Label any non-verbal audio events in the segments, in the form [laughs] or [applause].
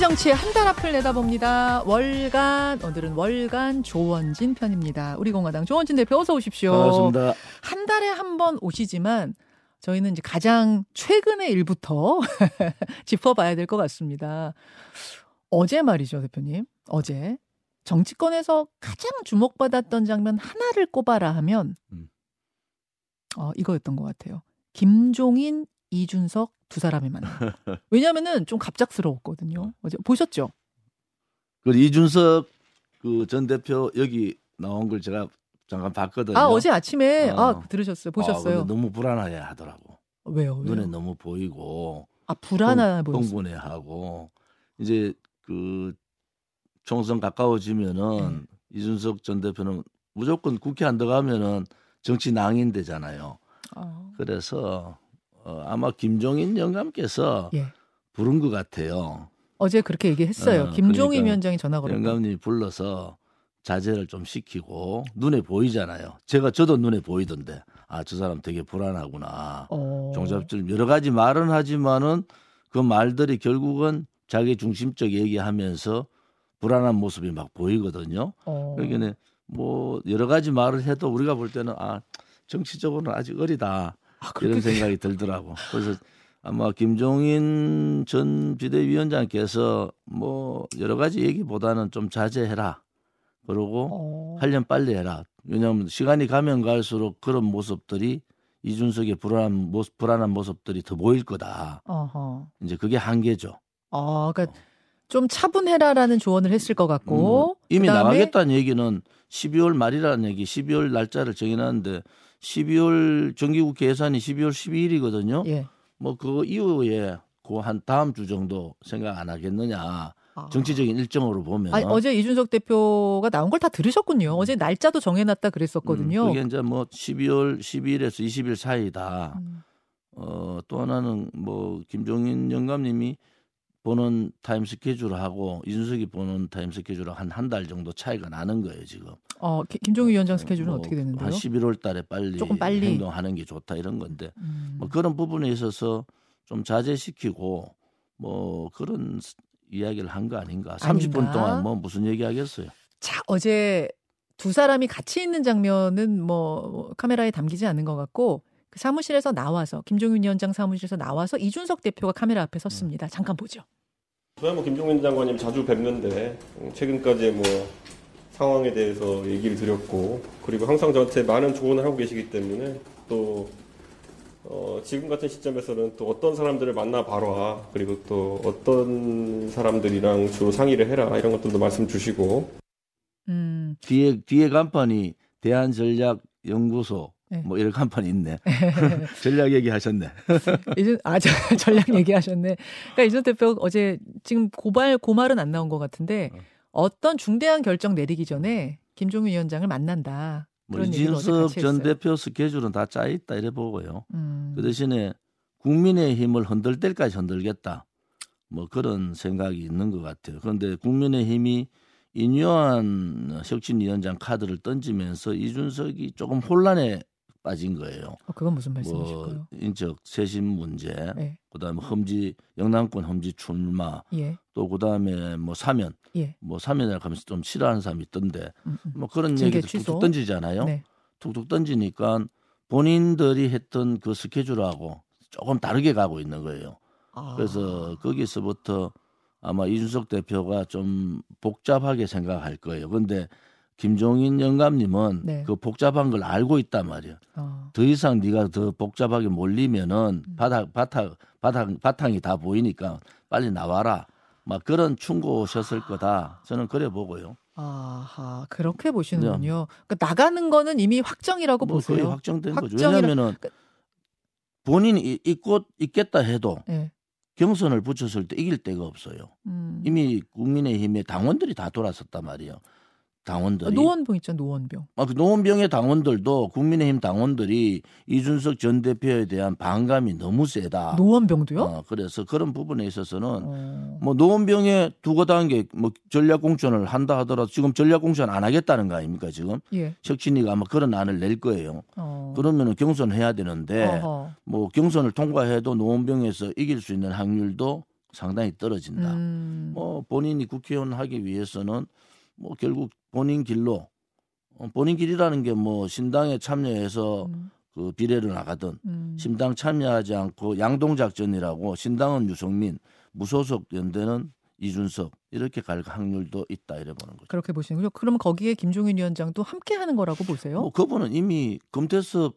정치의 한 달 앞을 내다봅니다. 월간 오늘은 월간 조원진 편입니다. 우리 공화당 조원진 대표 어서 오십시오. 반갑습니다. 한 달에 한 번 오시지만 저희는 이제 가장 최근의 일부터 [laughs] 짚어봐야 될 것 같습니다. 어제 말이죠, 대표님. 어제 정치권에서 가장 주목받았던 장면 하나를 꼽아라 하면 음. 어, 이거였던 것 같아요. 김종인, 이준석 두 사람의 만남. 왜냐하면은 좀 갑작스러웠거든요. 어제 보셨죠? 그 이준석 그 전 대표 여기 나온 걸 제가 잠깐 봤거든요. 아 어제 아침에 어. 아 들으셨어요? 아, 보셨어요? 근데 너무 불안해 하더라고. 왜요? 왜요? 눈에 너무 보이고 아 불안해 보였어요. 흥분해 하고 이제 그 총선 가까워지면은 네. 이준석 전 대표는 무조건 국회 안 들어가면은 정치 낭인 되잖아요. 아, 그래서 어, 아마 김종인 영감께서 예. 부른 것 같아요. 어제 그렇게 얘기했어요. 어, 김종인 그러니까 위원장이 전화 걸었고. 영감님이 불러서 자제를 좀 시키고 눈에 보이잖아요. 제가 저도 눈에 보이던데 아 저 사람 되게 불안하구나. 어. 종잡질 여러 가지 말은 하지만은 그 말들이 결국은 자기 중심적 얘기하면서 불안한 모습이 막 보이거든요. 어. 그러니까 뭐 여러 가지 말을 해도 우리가 볼 때는 아 정치적으로는 아직 어리다 아, 이런 생각이 들더라고. 그래서 아마 김종인 전 비대위원장께서 뭐 여러 가지 얘기보다는 좀 자제해라. 그러고 어. 하려면 빨리 해라. 왜냐하면 시간이 가면 갈수록 그런 모습들이 이준석의 불안한 모습, 불안한 모습들이 더 보일 거다. 어허. 이제 그게 한계죠. 아, 그러니까 좀 차분해라라는 조언을 했을 것 같고 음, 이미 그다음에 나가겠다는 얘기는 12월 말이라는 얘기, 12월 날짜를 정해놨는데 12월 정기국회 예산이 12월 12일이거든요. 예. 뭐 그거 이후에 그 한 다음 주 정도 생각 안 하겠느냐. 아. 정치적인 일정으로 보면. 아니, 어제 이준석 대표가 나온 걸 다 들으셨군요. 어제 날짜도 정해놨다 그랬었거든요. 음, 그게 이제 뭐 12월 12일에서 20일 사이다. 음. 어, 또 하나는 뭐 김종인 영감님이 보는 타임 스케줄하고 이준석이 보는 타임 스케줄하고 한 한 달 정도 차이가 나는 거예요 지금. 어, 기- 김종인 위원장 스케줄은 뭐 어떻게 되는데요? 한 11월 달에 빨리, 조금 빨리. 행동하는 게 좋다 이런 건데 음. 뭐 그런 부분에 있어서 좀 자제시키고 뭐 그런 스- 이야기를 한 거 아닌가. 30분 아닌가? 동안 뭐 무슨 얘기 하겠어요. 자, 어제 두 사람이 같이 있는 장면은 뭐 카메라에 담기지 않는 것 같고 그 사무실에서 나와서 김종인 위원장 사무실에서 나와서 이준석 대표가 카메라 앞에 섰습니다. 잠깐 보죠. 저야 뭐 김종인 장관님 자주 뵙는데 음, 최근까지 뭐 상황에 대해서 얘기를 드렸고 그리고 항상 저한테 많은 조언을 하고 계시기 때문에 또 어, 지금 같은 시점에서는 또 어떤 사람들을 만나 봐라 그리고 또 어떤 사람들이랑 주로 상의를 해라 이런 것들도 말씀 주시고 음, 뒤에 뒤에 간판이 대한전략연구소 네. 뭐 이런 간판이 있네. [laughs] 전략 얘기하셨네. [laughs] 이준 아 저, [laughs] 전략 얘기하셨네. 그러니까 이준 대표 어제 지금 고발 고말은 안 나온 것 같은데 어떤 중대한 결정 내리기 전에 김종인 위원장을 만난다. 뭐 같이 전. 대표 스케줄은 다 짜 있다 이래 보고요. 음. 그 대신에 국민의 힘을 흔들 때까지 흔들겠다. 뭐 그런 생각이 있는 것 같아요. 그런데 국민의 힘이 인요한 혁신위원장 카드를 던지면서 이준석이 조금 혼란에 빠진 거예요. 어, 그건 무슨 뭐 말씀이실까요? 인적 쇄신 문제, 예, 그다음에 험지 영남권 험지 출마, 예, 또 그다음에 뭐 사면, 예. 뭐 사면을 가면서 좀 싫어하는 사람이 있던데 음, 음. 뭐 그런 얘기도 취소. 툭툭 던지잖아요. 네. 툭툭 던지니까 본인들이 했던 그 스케줄하고 조금 다르게 가고 있는 거예요. 아. 그래서 거기서부터 아마 이준석 대표가 좀 복잡하게 생각할 거예요. 근데 김종인 영감님은 네. 그 복잡한 걸 알고 있단 말이에요. 어. 더 이상 네가 더 복잡하게 몰리면은 음. 바닥 바닥 바닥 바탕이 다 보이니까 빨리 나와라. 막 그런 충고셨을 거다. 저는 그래 보고요. 아하 그렇게 보시는군요. 그러니까 나가는 거는 이미 확정이라고 뭐 보세요. 거의 확정된 거죠. 확정이라- 왜냐하면은 그- 본인이 이- 있고 있겠다 해도 예. 경선을 붙였을 때 이길 데가 없어요. 음. 이미 국민의힘의 당원들이 다 돌아섰단 말이에요. 당원들이. 노원병 있죠 노원병. 아, 그 노원병의 당원들도 국민의힘 당원들이 이준석 전 대표에 대한 반감이 너무 세다. 노원병도요? 어, 그래서 그런 부분에 있어서는 어. 뭐 노원병에 두고 단계 뭐 전략 공천을 한다 하더라도 지금 전략 공천 안 하겠다는 거 아닙니까 지금 예. 혁신이가 아마 그런 안을 낼 거예요. 어. 그러면은 경선 해야 되는데 어허. 뭐 경선을 통과해도 노원병에서 이길 수 있는 확률도 상당히 떨어진다. 음. 뭐 본인이 국회의원 하기 위해서는 뭐 결국 본인 길로 어, 본인 길이라는 게 뭐 신당에 참여해서 음. 그 비례를 나가든 음. 신당 참여하지 않고 양동 작전이라고 신당은 유성민, 무소속 연대는 이준석 이렇게 갈 확률도 있다 이래 보는 거죠. 그렇게 보시는군요. 그럼 거기에 김종인 위원장도 함께 하는 거라고 보세요? 뭐 그분은 이미 금태섭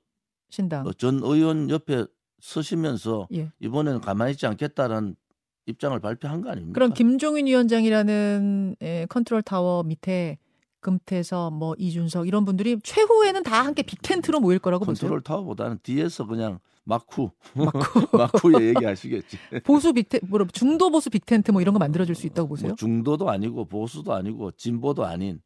신당. 어, 전 의원 옆에 서시면서 예. 이번에는 가만히 있지 않겠다는 입장을 발표한 거 아닙니까? 그럼 김종인 위원장이라는 에, 컨트롤 타워 밑에 금태섭, 뭐 이준석 이런 분들이 최후에는 다 함께 빅텐트로 모일 거라고 보세요. 컨트롤 타워보다는 뒤에서 그냥 막후 막후. [laughs] 막후에 얘기하시겠지. 보수 빅텐, 뭐 중도 보수 빅텐트 뭐 이런 거 만들어질 수 있다고 보세요? 뭐 중도도 아니고 보수도 아니고 진보도 아닌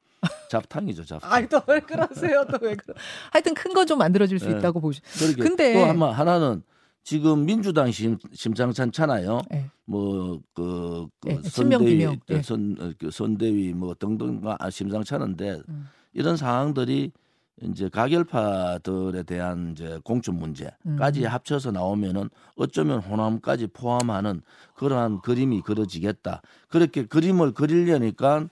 잡탕이죠 잡탕. 아이 또왜 그러세요? 또 왜 그러? 하여튼 큰 거 좀 만들어질 수 네. 있다고 보시. 근데- 또 하나 하나는 지금 민주당 심, 심상찮잖아요. 예. 뭐그 그 예, 친명, 선대위. 예. 선, 어, 그 선대위 뭐 등등 아, 심상찮은데 음. 이런 상황들이 이제 가결파들에 대한 이제 공천 문제까지 음. 합쳐서 나오면은 어쩌면 호남까지 포함하는 그러한 그림이 그려지겠다. 그렇게 그림을 그리려니까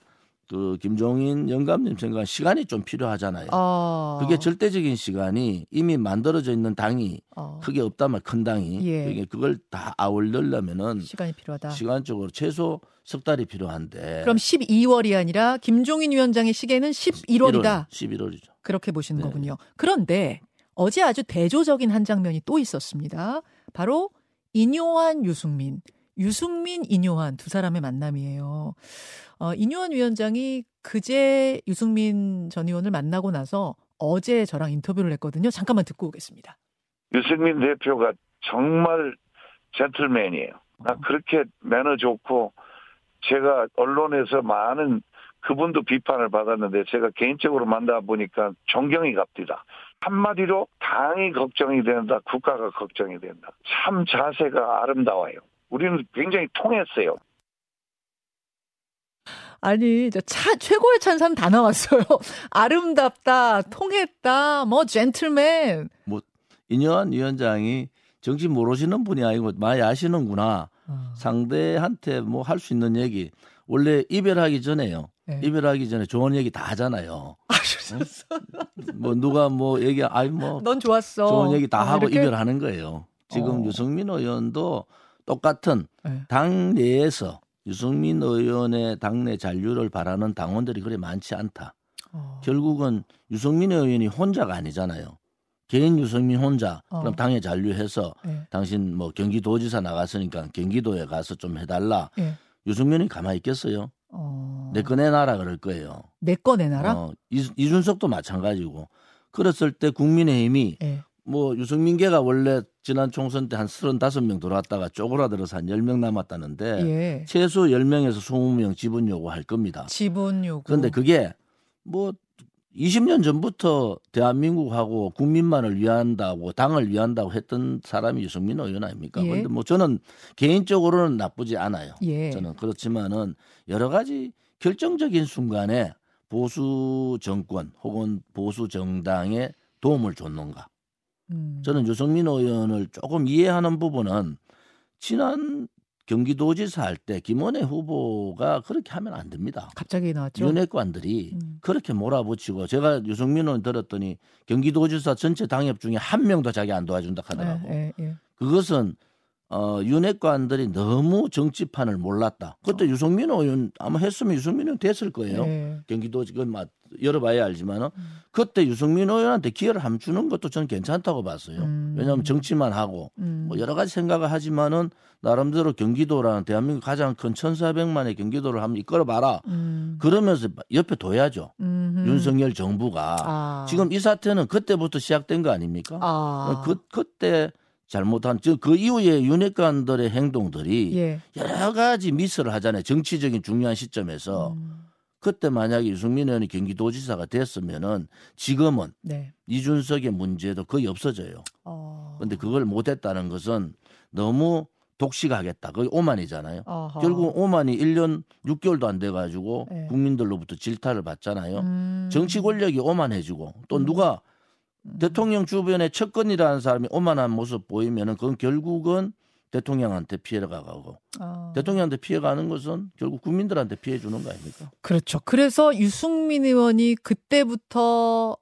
그 김종인 영감님 생각 시간이 좀 필요하잖아요. 어. 그게 절대적인 시간이 이미 만들어져 있는 당이 어. 크게 없다면 큰 당이 예. 그게 그걸 다 아울려려면은 시간이 필요하다. 시간적으로 최소 석 달이 필요한데 그럼 12월이 아니라 김종인 위원장의 시계는 11월이다. 11월이죠. 그렇게 보시는 네. 거군요. 그런데 어제 아주 대조적인 한 장면이 또 있었습니다. 바로 인요한 유승민, 유승민 인요한 두 사람의 만남이에요. 어, 인요한 위원장이 그제 유승민 전 의원을 만나고 나서 어제 저랑 인터뷰를 했거든요. 잠깐만 듣고 오겠습니다. 유승민 대표가 정말 젠틀맨이에요. 나 그렇게 매너 좋고 제가 언론에서 많은 그분도 비판을 받았는데 제가 개인적으로 만나 보니까 존경이 갑니다. 한마디로 당이 걱정이 된다, 국가가 걱정이 된다. 참 자세가 아름다워요. 우리는 굉장히 통했어요. 아니, 저 차, 최고의 찬사는 다 나왔어요. [laughs] 아름답다, 통했다, 뭐, 젠틀맨. 인여한 위원장이 정치 모르시는 분이 아니고 많이 아시는구나. 어, 상대한테 뭐 할 수 있는 얘기 원래 이별하기 전에요. 네. 이별하기 전에 좋은 얘기 다 하잖아요. 아, 좋았어. 뭐 누가 뭐 얘기 아이 뭐넌 좋았어. 좋은 얘기 다 아, 하고 이렇게? 이별하는 거예요. 지금 어. 유승민 의원도 똑같은 네. 당 내에서 유승민 의원의 당내 잔류를 바라는 당원들이 그리 많지 않다. 어. 결국은 유승민 의원이 혼자가 아니잖아요. 개인 유승민 혼자 어. 그럼 당에 잔류해서 네. 당신 뭐 경기도지사 나갔으니까 경기도에 가서 좀 해달라. 예. 유승민이 가만히 있겠어요? 어. 내거 내놔라 그럴 거예요. 내꺼 내놔라? 어, 이, 이준석도 마찬가지고. 그랬을 때 국민의힘이 예. 뭐 유승민계가 원래 지난 총선 때 한 35명 들어왔다가 쪼그라들어서 한 10명 남았다는데 예. 최소 10명에서 20명 지분 요구할 겁니다. 지분 요구. 그런데 그게 뭐 20년 전부터 대한민국하고 국민만을 위한다고 당을 위한다고 했던 사람이 유승민 의원 아닙니까? 예. 그런데 뭐 저는 개인적으로는 나쁘지 않아요. 예. 저는 그렇지만은 여러 가지 결정적인 순간에 보수 정권 혹은 보수 정당에 도움을 줬는가? 음. 저는 유승민 의원을 조금 이해하는 부분은 지난 경기도지사 할 때 김원혜 후보가 그렇게 하면 안 됩니다. 갑자기 나왔죠. 윤핵관들이 음. 그렇게 몰아붙이고 제가 유승민 의원 들었더니 경기도지사 전체 당협 중에 한 명도 자기 안 도와준다 하더라고. 예, 예, 예. 그것은 어, 윤핵관들이 너무 정치판을 몰랐다. 그때 유승민 의원 아마 했으면 유승민 의원 됐을 거예요. 예. 경기도 지금 막 열어봐야 알지만은 음. 그때 유승민 의원한테 기회를 한번 주는 것도 저는 괜찮다고 봤어요. 음. 왜냐하면 정치만 하고 음. 뭐 여러 가지 생각을 하지만은 나름대로 경기도라는 대한민국 가장 큰 1,400만의 경기도를 한번 이끌어봐라. 음. 그러면서 옆에 둬야죠. 음흠. 윤석열 정부가 아. 지금 이 사태는 그때부터 시작된 거 아닙니까? 아. 그 그때 잘못한 저그 이후에 윤핵관들의 행동들이 예. 여러 가지 미스를 하잖아요. 정치적인 중요한 시점에서 음. 그때 만약에 유승민 의원이 경기도지사가 됐으면은 지금은 네. 이준석의 문제도 거의 없어져요. 어. 근데 그걸 못했다는 것은 너무 독식하겠다. 그게 오만이잖아요. 어허. 결국 오만이 1년 6개월도 안 돼가지고 네. 국민들로부터 질타를 받잖아요. 음. 정치 권력이 오만해지고 또 음. 누가 음. 대통령 주변에 척건이라는 사람이 오만한 모습 보이면은 그건 결국은 대통령한테 피해가 가고 아. 대통령한테 피해 가는 것은 결국 국민들한테 피해 주는 거 아닙니까? 그렇죠. 그래서 유승민 의원이 그때부터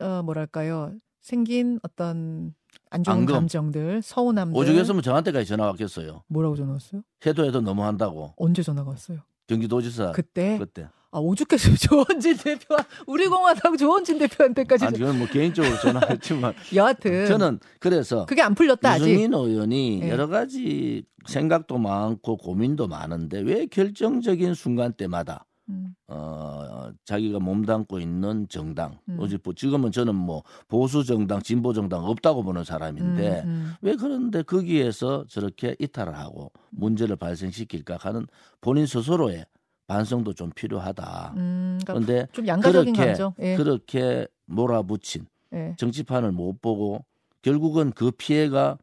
어, 뭐랄까요 생긴 어떤 안 좋은 앙금. 감정들, 서운함들. 오죽했으면 저한테까지 전화 왔겠어요. 뭐라고 전화 왔어요? 해도 해도 너무 한다고 언제 전화가 왔어요? 경기도지사 그때 그때 아 오죽했어요 [laughs] 조원진 대표 우리 공화당 조원진 대표한테까지 아니 그건 뭐 개인적으로 전화했지만 [laughs] 여하튼 저는 그래서 그게 안 풀렸다 아직. 유승민 의원이 예. 여러 가지 생각도 많고 고민도 많은데 왜 결정적인 순간 때마다 음, 어, 자기가 몸담고 있는 정당, 음. 지금은 저는 뭐 보수 정당, 진보 정당 없다고 보는 사람인데 음, 음. 왜 그런데 거기에서 저렇게 이탈을 하고 문제를 발생시킬까 하는 본인 스스로의 반성도 좀 필요하다. 음, 그러니까 그런데 좀 양가적인 그렇게. 예, 그렇게 몰아붙인 예, 정치판을 못 보고 결국은 그 피해가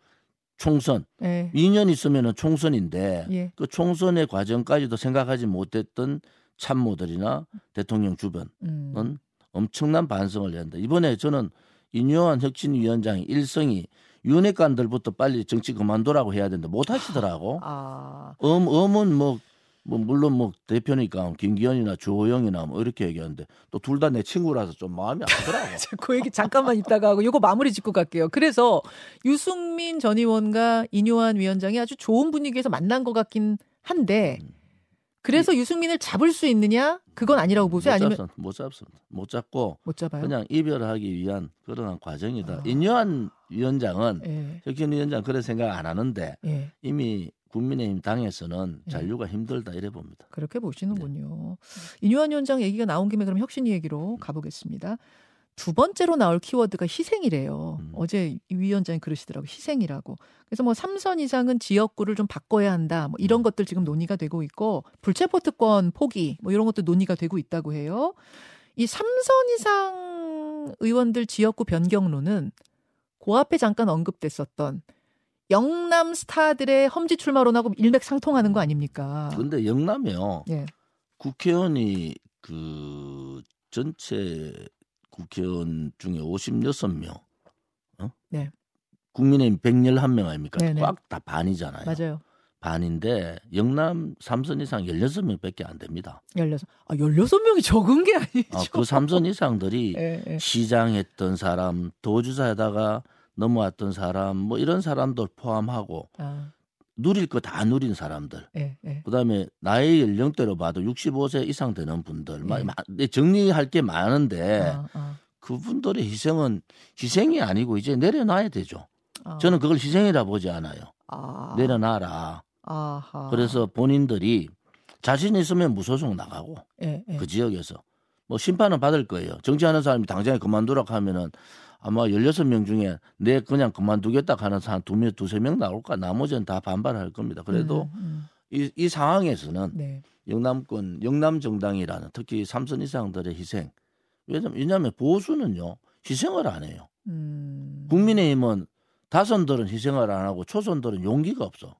총선 예, 2년 있으면은 총선인데 예. 그 총선의 과정까지도 생각하지 못했던 참모들이나 대통령 주변은 음. 엄청난 반성을 해야 한다. 이번에 저는 인요한 혁신위원장이 일성이 윤핵관들부터 빨리 정치 그만두라고 해야 된다. 못 하시더라고. 아, 음, 음은 뭐, 뭐 물론 뭐 대표니까 김기현이나 주호영이나 뭐 이렇게 얘기하는데 또 둘 다 내 친구라서 좀 마음이 아프더라고. [laughs] 그 얘기 잠깐만 있다가 하고 요거 마무리 짓고 갈게요. 그래서 유승민 전 의원과 인요한 위원장이 아주 좋은 분위기에서 만난 것 같긴 한데 음. 그래서 유승민을 잡을 수 있느냐? 그건 아니라고 보세요. 못 아니면. 못 잡습니다. 못 잡고 못 잡아요? 그냥 이별하기 위한 그러한 과정이다. 아. 인요한 위원장은 예, 혁신위원장 그런 생각 안 하는데 예. 이미 국민의힘 당에서는 예. 잔류가 힘들다 이래 봅니다. 그렇게 보시는군요. 네. 인유한 위원장 얘기가 나온 김에 그럼 혁신 얘기로 가보겠습니다. 두 번째로 나올 키워드가 희생이래요. 음. 어제 이 위원장이 그러시더라고요. 희생이라고. 그래서 뭐 삼선 이상은 지역구를 좀 바꿔야 한다. 뭐 이런 음. 것들 지금 논의가 되고 있고 불체포 특권 포기 뭐 이런 것도 논의가 되고 있다고 해요. 이 삼선 이상 의원들 지역구 변경론은 그 앞에 잠깐 언급됐었던 영남 스타들의 험지 출마론하고 일맥상통하는 거 아닙니까? 그런데 영남이요. 예. 국회의원이 그 전체 국회의원 중에 56명, 어? 네. 국민의힘 111명 아닙니까? 네네. 꽉다 반이잖아요. 맞아요. 반인데 영남 삼선 이상 16명밖에 안 됩니다. 16. 아, 16명이 적은 게 아니죠. 아, 그 삼선 이상들이 [laughs] 예, 예. 시장 했던 사람, 도주사에다가 넘어왔던 사람, 뭐 이런 사람들 포함하고 아, 누릴 거 다 누린 사람들. 예, 예. 그다음에 나이 연령대로 봐도 65세 이상 되는 분들, 마- 예. 마- 네, 정리할 게 많은데 아, 아, 그분들의 희생은 희생이 아니고 이제 내려놔야 되죠. 아. 저는 그걸 희생이라 보지 않아요. 아, 내려놔라. 아하. 그래서 본인들이 자신 있으면 무소속 나가고 예, 예. 그 지역에서 뭐 심판은 받을 거예요. 정치하는 사람이 당장에 그만두라고 하면은 아마 16명 중에 내 그냥 그만두겠다 하는 사람 두 명, 두세 명 나올까 나머지는 다 반발할 겁니다. 그래도 음, 음. 이, 이 상황에서는 네. 영남권, 영남 정당이라는 특히 삼선 이상들의 희생. 왜냐면, 왜냐면 보수는요, 희생을 안 해요. 음. 국민의힘은 다선들은 희생을 안 하고 초선들은 용기가 없어.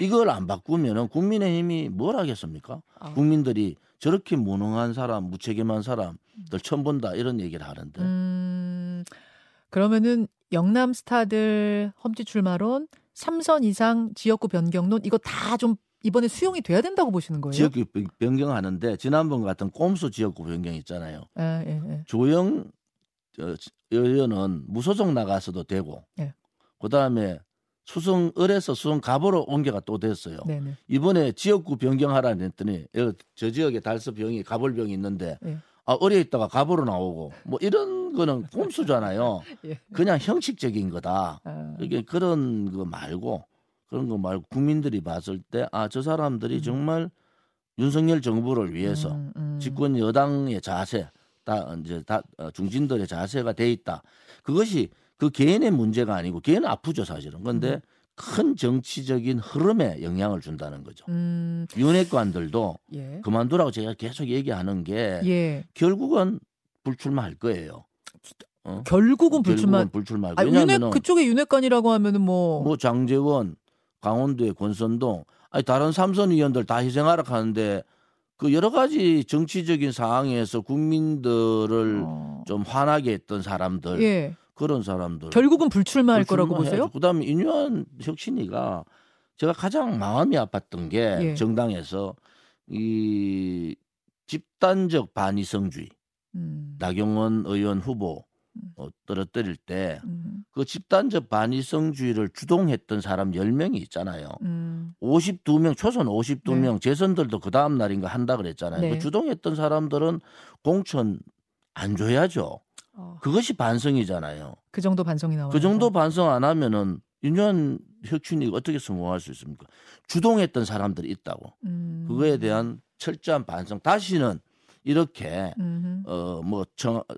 이걸 안 바꾸면은 국민의힘이 뭘 하겠습니까? 아. 국민들이 저렇게 무능한 사람, 무책임한 사람들 처음 본다 이런 얘기를 하는데 음. 그러면은 영남 스타들 험지 출마론, 삼선 이상 지역구 변경론 이거 다 좀 이번에 수용이 돼야 된다고 보시는 거예요? 지역구 변- 변경하는데 지난번 같은 꼼수 지역구 변경 있잖아요. 예, 예, 예. 조영 어, 의원은 무소속 나가서도 되고 예. 그다음에 수성 을에서 수성 갑으로 옮겨가 또 됐어요. 네, 네. 이번에 지역구 변경하라 했더니 저 지역에 달서병이 가벌병이 있는데 예. 아 어려 있다가 갑으로 나오고 뭐 이런 거는 꼼수잖아요. [laughs] 예. 그냥 형식적인 거다. 아, 이게 그런 거 말고 그런 거 말고 국민들이 봤을 때 아 저 사람들이 음. 정말 윤석열 정부를 위해서 음, 음. 집권 여당의 자세, 다 이제 다 어, 중진들의 자세가 돼 있다. 그것이 그 개인의 문제가 아니고 개인은 아프죠 사실은. 그런데 음. 큰 정치적인 흐름에 영향을 준다는 거죠. 음, 윤핵관들도 예. 그만두라고 제가 계속 얘기하는 게 예. 결국은 불출마할 거예요. 어? 결국은 불출마. 결국은 불출마할 아. 윤핵 그쪽에 윤핵관이라고 하면은 뭐, 뭐 장재원, 강원도의 권선동, 아니 다른 삼선 의원들 다 희생하라 하는데 그 여러 가지 정치적인 상황에서 국민들을 어, 좀 화나게 했던 사람들 예. 그런 사람들 결국은 불출마할 거라고 보세요? 그다음에 인유한 혁신이가 제가 가장 마음이 아팠던 게 예. 정당에서 이 집단적 반이성주의 음. 나경원 의원 후보 음. 어, 떨어뜨릴 때그 음. 집단적 반이성주의를 주동했던 사람 10명이 있잖아요. 음. 52명 초선 52명 재선들도 그 다음 날인가 한다 그랬잖아요. 네. 그 주동했던 사람들은 공천 안 줘야죠. 어, 그것이 반성이잖아요. 그 정도 반성이 나와요. 그 정도 반성 안 하면은 윤현 혁신이 어떻게 성공할 수 있습니까? 주동했던 사람들이 있다고. 음. 그거에 대한 철저한 반성. 다시는 이렇게. 어뭐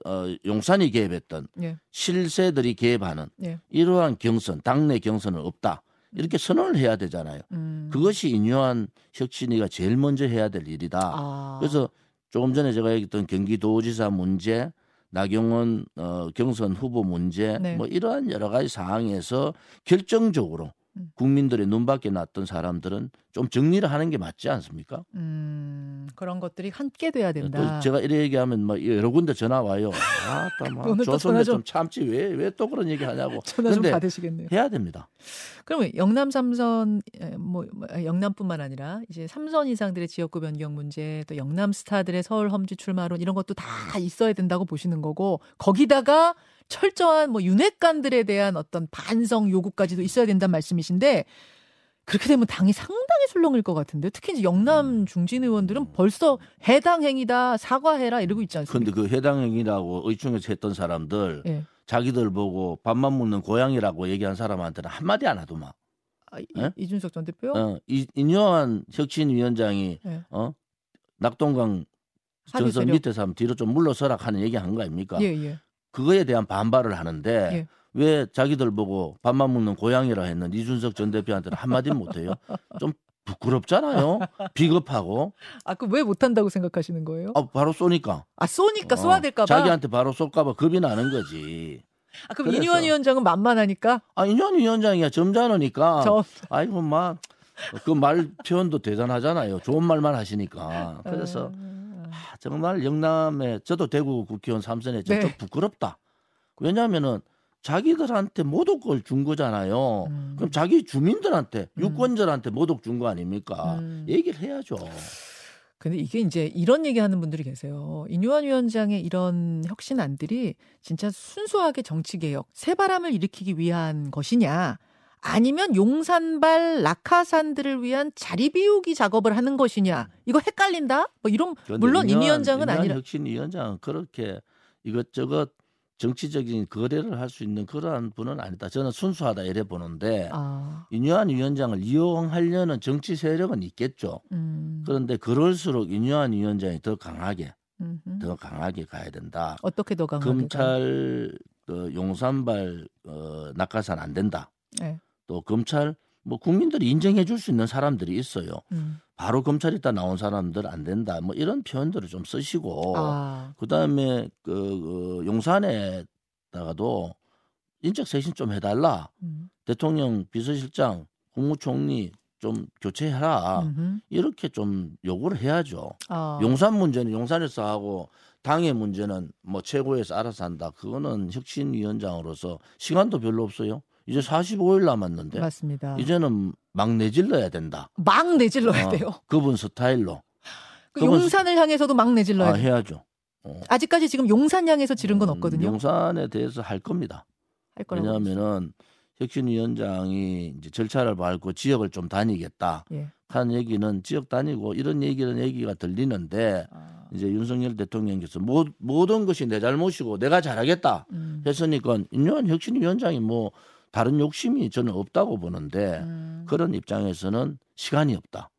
어, 용산이 개입했던 예. 실세들이 개입하는 예. 이러한 경선, 당내 경선은 없다. 이렇게 선언을 해야 되잖아요. 음. 그것이 인요한 혁신이가 제일 먼저 해야 될 일이다. 아. 그래서 조금 전에 제가 얘기했던 경기도지사 문제, 나경원 어, 경선 후보 문제, 네. 뭐 이러한 여러 가지 상황에서 결정적으로 음. 국민들의 눈밖에 났던 사람들은 좀 정리를 하는 게 맞지 않습니까? 음, 그런 것들이 함께 돼야 된다. 또 제가 이래 얘기하면 뭐 여러 군데 전화 와요. 아따 막또 조선에 좀- 좀 참지 왜 왜 또 그런 얘기 하냐고. [laughs] 전화 좀 받으시겠네요. 해야 됩니다. 그러면 영남 삼선 에, 뭐 뭐, 영남뿐만 아니라 이제 삼선 이상들의 지역구 변경 문제 또 영남 스타들의 서울 험지 출마론 이런 것도 다 있어야 된다고 보시는 거고 거기다가 철저한 뭐 윤핵관들에 대한 어떤 반성 요구까지도 있어야 된다는 말씀이신데 그렇게 되면 당이 상당히 술렁일 것 같은데 특히 이제 영남 중진 의원들은 벌써 해당 행위다 사과해라 이러고 있지 근데 않습니까? 그 해당 행위라고 의충에서 했던 사람들 예. 자기들 보고 밥만 먹는 고양이라고 얘기한 사람한테는 한마디 안 하더만. 아, 이, 예? 이준석 전 대표요? 어, 이, 인요한 혁신위원장이 예. 어 낙동강 전선. 밑에서 하면 뒤로 좀 물러서라 하는 얘기 한 거 아닙니까? 예, 예. 그거에 대한 반발을 하는데 예. 왜 자기들 보고 밥만 먹는 고양이라 했는 이준석 전 대표한테는 한마디 못해요? 좀 부끄럽잖아요. 비겁하고 아, 그 왜 못한다고 생각하시는 거예요? 아, 바로 쏘니까 아, 쏘니까 어, 쏘야 될까봐. 자기한테 바로 쏠까봐 겁이 나는 거지. 아, 그럼 그래서. 이니원 위원장은 만만하니까 아 인현 위원장이야 점잖으니까 저 아이고 막 그 말 표현도 대단하잖아요. 좋은 말만 하시니까. 그래서 아, 아, 정말 영남에 저도 대구 국회의원 삼선에 좀 네. 부끄럽다. 왜냐하면은 자기들한테 모독을 준 거잖아요. 음. 그럼 자기 주민들한테 음. 유권자한테 모독 준 거 아닙니까? 음. 얘기를 해야죠. 근데 이게 이제 이런 얘기 하는 분들이 계세요. 이뇨한 위원장의 이런 혁신안들이 진짜 순수하게 정치 개혁, 새바람을 일으키기 위한 것이냐? 아니면 용산발 낙하산들을 위한 자리 비우기 작업을 하는 것이냐? 이거 헷갈린다? 뭐 이런 물론 이 인현- 위원장은 아니라 혁신 위원장은 그렇게 이것저것 정치적인 거래를 할 수 있는 그러한 분은 아니다. 저는 순수하다 이래 보는데 아, 인유한 위원장을 이용하려는 정치 세력은 있겠죠. 음, 그런데 그럴수록 인유한 위원장이 더 강하게 음흠. 더 강하게 가야 된다. 어떻게 더 강하게? 검찰 어, 용산발 어, 낙하산 안 된다. 네. 또 검찰 뭐 국민들이 인정해 줄 수 있는 사람들이 있어요. 음. 바로 검찰 있다 나온 사람들 안 된다. 뭐 이런 표현들을 좀 쓰시고 아, 그다음에 그, 그 용산에다가도 인적 쇄신 좀 해달라. 음. 대통령 비서실장 국무총리 좀 교체해라. 음흠. 이렇게 좀 요구를 해야죠. 아, 용산 문제는 용산에서 하고 당의 문제는 뭐 최고에서 알아서 한다. 그거는 혁신위원장으로서 시간도 별로 없어요. 이제 45일 남았는데 맞습니다. 이제는 막 내질러야 된다. 막 내질러야 어, 돼요. 그분 스타일로 그 그건- 용산을 향해서도 막 내질러야 아. 해야죠. 어. 아직까지 지금 용산 향해서 지른 건 음, 없거든요. 용산에 대해서 할 겁니다. 할 거라고. 왜냐하면은 혁신 위원장이 이제 절차를 밟고 지역을 좀 다니겠다 예. 하는 얘기는 지역 다니고 이런 얘기는 얘기가 들리는데 아, 이제 윤석열 대통령께서 모, 모든 것이 내 잘못이고 내가 잘하겠다 음, 했으니까 인요한 혁신 위원장이 뭐 다른 욕심이 저는 없다고 보는데 음. 그런 입장에서는 시간이 없다.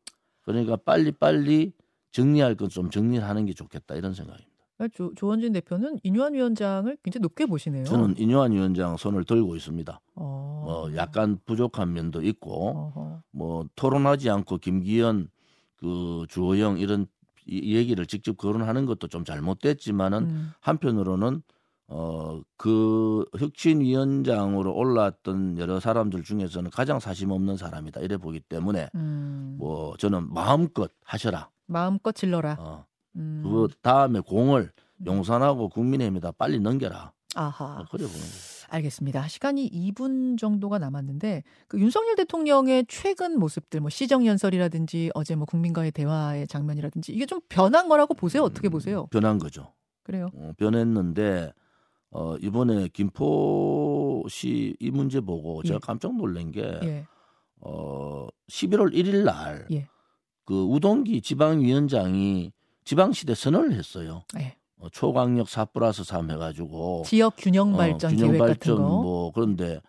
그러니까 빨리 빨리 정리할 건 좀 정리하는 게 좋겠다 이런 생각입니다. 조, 조원진 대표는 인유한 위원장을 굉장히 높게 보시네요. 저는 인요한 위원장 손을 들고 있습니다. 어. 뭐 약간 부족한 면도 있고 어허. 뭐 토론하지 않고 김기현 그 주호영 이런 이- 얘기를 직접 거론하는 것도 좀 잘못됐지만은 음, 한편으로는 어 그 혁신위원장으로 올라왔던 여러 사람들 중에서는 가장 사심 없는 사람이다 이래 보기 때문에 음. 뭐 저는 마음껏 하셔라. 마음껏 질러라. 어, 음. 그거 다음에 공을 용산하고 국민의힘에다 빨리 넘겨라. 아하. 어, 그래 보는 거예요. 알겠습니다. 시간이 2분 정도가 남았는데 그 윤석열 대통령의 최근 모습들 뭐 시정 연설이라든지 어제 뭐 국민과의 대화의 장면이라든지 이게 좀 변한 거라고 보세요. 어떻게 보세요? 변한 거죠. 그래요. 어, 변했는데 어, 이번에 김포시 이 문제 보고 제가 예. 깜짝 놀란 게 예. 어, 11월 1일 날그 예. 우동기 지방위원장이 지방시대 선언을 했어요. 예. 어, 초강력 4 플러스 3 해가지고 지역 균형 발전 어, 균형 발전 같은 거. 뭐 그런데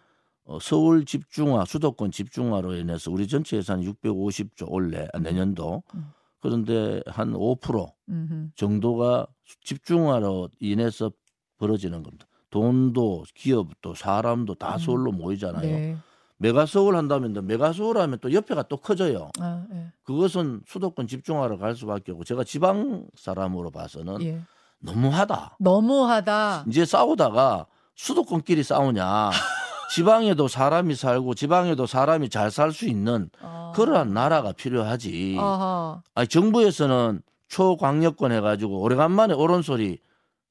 어, 서울 집중화 수도권 집중화로 인해서 우리 전체 예산 650조 올해 아, 내년도 음. 그런데 한 5% 음흠. 정도가 집중화로 인해서 벌어지는 겁니다. 돈도 기업도 사람도 다 음. 서울로 모이잖아요. 네. 메가 서울 한다면 또 메가 서울 하면 또 옆에가 또 커져요. 아, 예. 그것은 수도권 집중화로 갈 수밖에 없고 제가 지방 사람으로 봐서는 예. 너무하다. 너무하다. 이제 싸우다가 수도권끼리 싸우냐. [laughs] 지방에도 사람이 살고 지방에도 사람이 잘 살 수 있는 아. 그러한 나라가 필요하지. 아하. 아니, 정부에서는 초광역권 해가지고 오래간만에 옳은 소리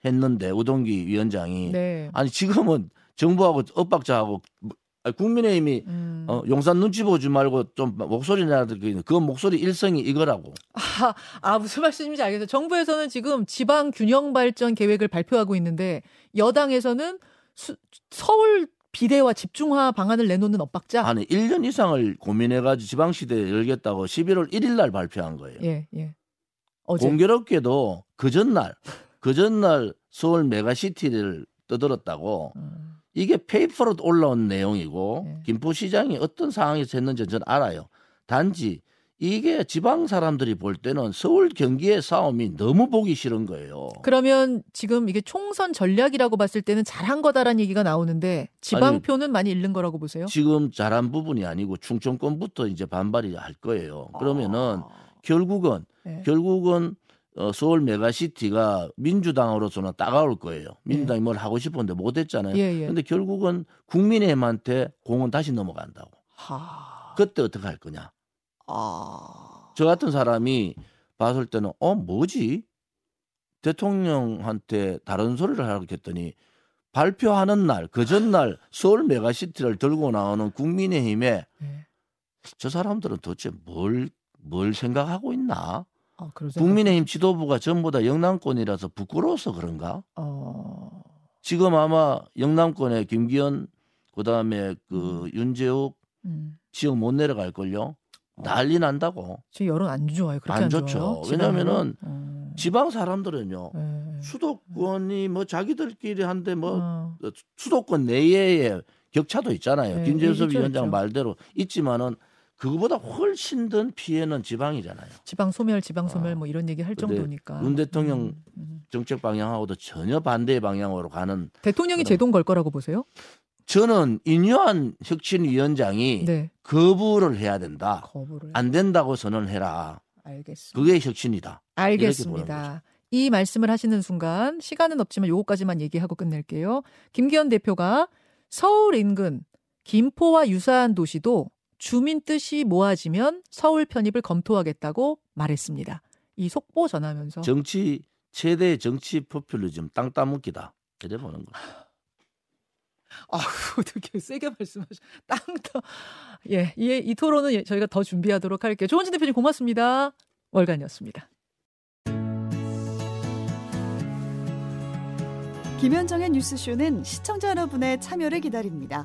했는데 우동기 위원장이 네. 아니 지금은 정부하고 엇박자하고 아니, 국민의힘이 음. 어, 용산 눈치 보지 말고 좀 목소리 내야되그 그 목소리 일성이 이거라고. 아, 아, 무슨 말씀인지 알겠어요. 정부에서는 지금 지방 균형 발전 계획을 발표하고 있는데 여당에서는 수- 서울 비대화 집중화 방안을 내놓는 엇박자. 아니 1년 이상을 고민해가지고 지방시대 열겠다고 11월 1일 날 발표한 거예요. 예, 예. 어제. 공교롭게도 그 전날 그 전날 서울 메가시티를 떠들었다고 음, 이게 페이퍼로 올라온 내용이고 네. 김포시장이 어떤 상황에서 했는지 저는 알아요. 단지 이게 지방 사람들이 볼 때는 서울 경기의 싸움이 너무 보기 싫은 거예요. 그러면 지금 이게 총선 전략이라고 봤을 때는 잘한 거다라는 얘기가 나오는데 지방표는 많이 잃는 거라고 보세요? 지금 잘한 부분이 아니고 충청권부터 이제 반발이 할 거예요. 그러면은 아, 결국은 네. 결국은 어, 서울 메가시티가 민주당으로서는 따가울 거예요. 민주당이 뭘 하고 싶었는데 못했잖아요. 예, 예. 근데 결국은 국민의힘한테 공은 다시 넘어간다고. 하. 그때 어떻게 할 거냐? 아. 저 같은 사람이 봤을 때는 어 뭐지? 대통령한테 다른 소리를 하라고 했더니 발표하는 날, 그 전날 서울 메가시티를 들고 나오는 국민의힘에 네. 저 사람들은 도대체 뭘, 뭘 생각하고 있나? 아, 생각- 국민의힘 지도부가 전부 다 영남권이라서 부끄러워서 그런가? 어. 지금 아마 영남권에 김기현, 그 다음에 그 윤재욱 음. 지역 못 내려갈 걸요. 난리 난다고. 지금 여론 안 좋아요. 그렇게 안 안, 좋죠. 왜냐면은? 어. 지방 사람들은요. 네. 수도권이 뭐 자기들끼리 한데 뭐 어. 수도권 내외의 격차도 있잖아요. 네, 김재섭 위원장. 말대로 있지만은 그거보다 훨씬 더 피해는 지방이잖아요. 지방 소멸, 지방 소멸 아. 뭐 이런 얘기 할 정도니까. 윤 대통령 음, 음. 정책 방향하고도 전혀 반대의 방향으로 가는 대통령이 제동 걸 거라고 보세요? 저는 인유한 혁신위원장이 네. 거부를 해야 된다. 거부를. 안 된다고 선언해라. 알겠습니다. 그게 혁신이다. 알겠습니다. 이 말씀을 하시는 순간 시간은 없지만 요거까지만 얘기하고 끝낼게요. 김기현 대표가 서울 인근 김포와 유사한 도시도 주민 뜻이 모아지면 서울 편입을 검토하겠다고 말했습니다. 이 속보 전하면서 정치 최대 정치 포퓰리즘 땅 따먹기다. 이래 보는 거. [laughs] 아, 어떻게 세게 말씀하셔. 땅터. 예, 이, 이 토론은 예, 저희가 더 준비하도록 할게요. 조원진 대표님 고맙습니다. 월간이었습니다. 김현정의 뉴스쇼는 시청자 여러분의 참여를 기다립니다.